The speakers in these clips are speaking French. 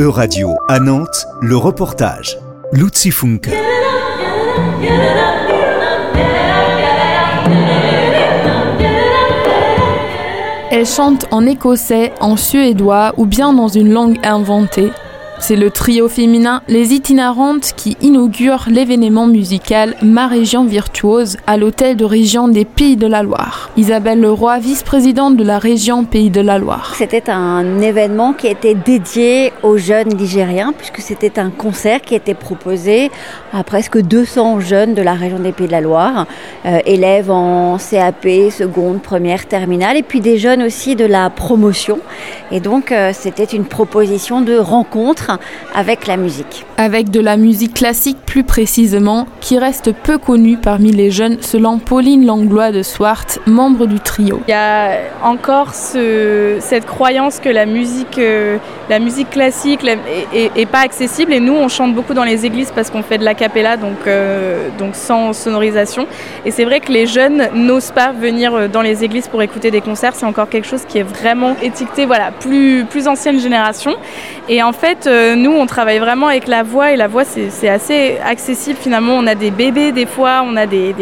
E-Radio à Nantes, le reportage. Luzi Funke. Elle chante en écossais, en suédois ou bien dans une langue inventée. C'est le trio féminin Les Itinérantes qui inaugure l'événement musical Ma Région Virtuose à l'hôtel de région des Pays de la Loire. Isabelle Leroy, vice-présidente de la région Pays de la Loire. C'était un événement qui était dédié aux jeunes Nigériens puisque c'était un concert qui était proposé à presque 200 jeunes de la région des Pays de la Loire, euh, élèves en CAP, seconde, première, terminale et puis des jeunes aussi de la promotion. Et donc euh, c'était une proposition de rencontre avec la musique. Avec de la musique classique plus précisément, qui reste peu connue parmi les jeunes selon Pauline Langlois de Swart, membre du trio. Il y a encore ce, cette croyance que la musique, euh, la musique classique est, pas accessible et nous on chante beaucoup dans les églises parce qu'on fait de la capella donc, euh, donc sans sonorisation et c'est vrai que les jeunes n'osent pas venir euh, dans les églises pour écouter des concerts, c'est encore quelque chose qui est vraiment étiqueté voilà, plus, plus ancienne génération et en fait nous, on travaille vraiment avec la voix et la voix, c'est assez accessible finalement. On a des bébés des fois, on a des,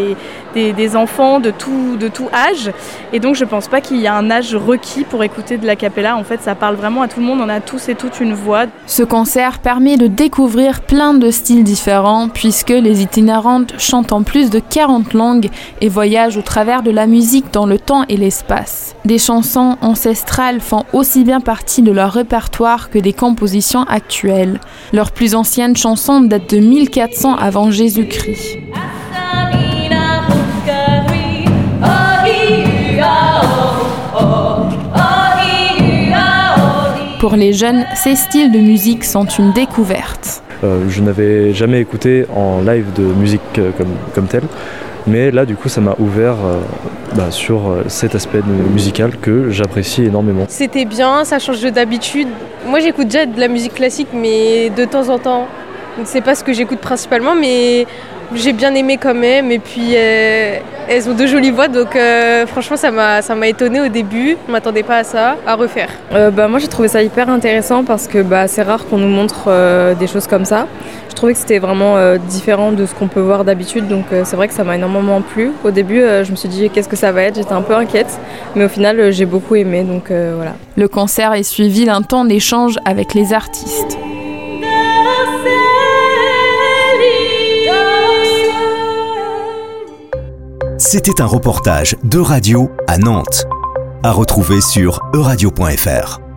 des, enfants de tout, de tout âge. Et donc, je pense pas qu'il y a un âge requis pour écouter de la capella. En fait, ça parle vraiment à tout le monde. On a tous et toutes une voix. Ce concert permet de découvrir plein de styles différents puisque les itinérantes chantent en plus de 40 langues et voyagent au travers de la musique dans le temps et l'espace. Des chansons ancestrales font aussi bien partie de leur répertoire que des compositions actuelles. Leur plus ancienne chanson date de 1400 avant Jésus-Christ. Pour les jeunes, ces styles de musique sont une découverte. Euh, je n'avais jamais écouté en live de musique euh, comme, comme telle. Mais là, du coup, ça m'a ouvert euh, bah, sur cet aspect musical que j'apprécie énormément. C'était bien, ça change d'habitude. Moi, j'écoute déjà de la musique classique, mais de temps en temps. C'est pas ce que j'écoute principalement, mais j'ai bien aimé quand même. Et puis, euh, elles ont de jolies voix, donc euh, franchement, ça m'a, ça m'a étonné au début. Je m'attendais pas à ça, à refaire. Euh, bah, moi, j'ai trouvé ça hyper intéressant parce que bah, c'est rare qu'on nous montre des choses comme ça. Je trouvais que c'était vraiment différent de ce qu'on peut voir d'habitude, donc c'est vrai que ça m'a énormément plu. Au début, je me suis dit qu'est-ce que ça va être, j'étais un peu inquiète, mais au final, j'ai beaucoup aimé, donc voilà. Le concert est suivi d'un temps d'échange avec les artistes. C'était un reportage de radio à Nantes. À retrouver sur euradio.fr.